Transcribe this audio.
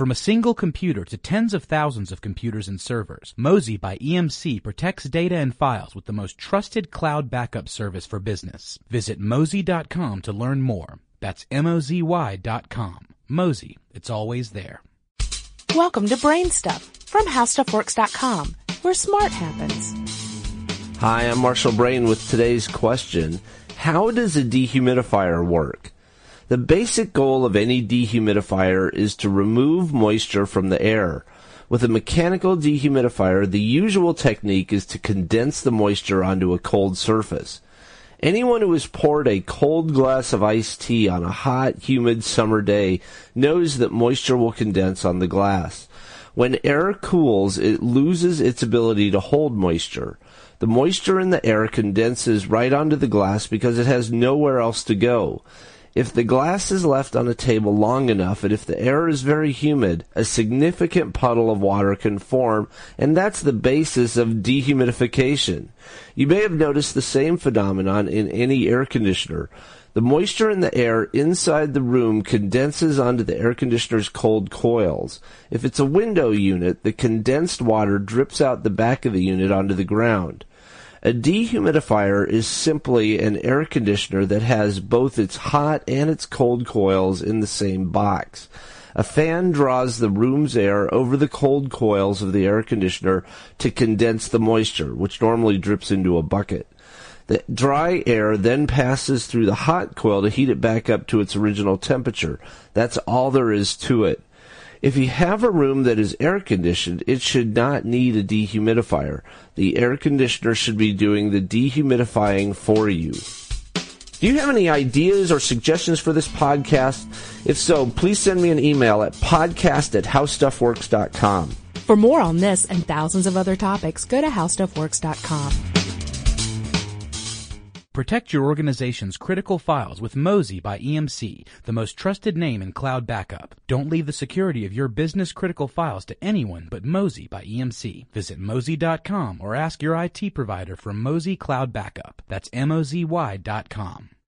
From a single computer to tens of thousands of computers and servers, Mozy by EMC protects data and files with the most trusted cloud backup service for business. Visit mozy.com to learn more. That's M-O-Z-Y dot com. Mozy, it's always there. Welcome to BrainStuff from HowStuffWorks.com, where smart happens. Hi, I'm Marshall Brain with today's question. How does a dehumidifier work? The basic goal of any dehumidifier is to remove moisture from the air. With a mechanical dehumidifier, the usual technique is to condense the moisture onto a cold surface. Anyone who has poured a cold glass of iced tea on a hot, humid summer day knows that moisture will condense on the glass. When air cools, it loses its ability to hold moisture. The moisture in the air condenses right onto the glass because it has nowhere else to go. If the glass is left on a table long enough and if the air is very humid, a significant puddle of water can form, and that's the basis of dehumidification. You may have noticed the same phenomenon in any air conditioner. The moisture in the air inside the room condenses onto the air conditioner's cold coils. If it's a window unit, the condensed water drips out the back of the unit onto the ground. A dehumidifier is simply an air conditioner that has both its hot and its cold coils in the same box. A fan draws the room's air over the cold coils of the air conditioner to condense the moisture, which normally drips into a bucket. The dry air then passes through the hot coil to heat it back up to its original temperature. That's all there is to it. If you have a room that is air conditioned, it should not need a dehumidifier. The air conditioner should be doing the dehumidifying for you. Do you have any ideas or suggestions for this podcast? If so, please send me an email at podcast at howstuffworks.com. For more on this and thousands of other topics, go to HowStuffWorks.com. Protect your organization's critical files with Mozy by EMC, the most trusted name in cloud backup. Don't leave the security of your business critical files to anyone but Mozy by EMC. Visit mozy.com or ask your IT provider for Mozy Cloud Backup. That's M-O-Z-Y dot com.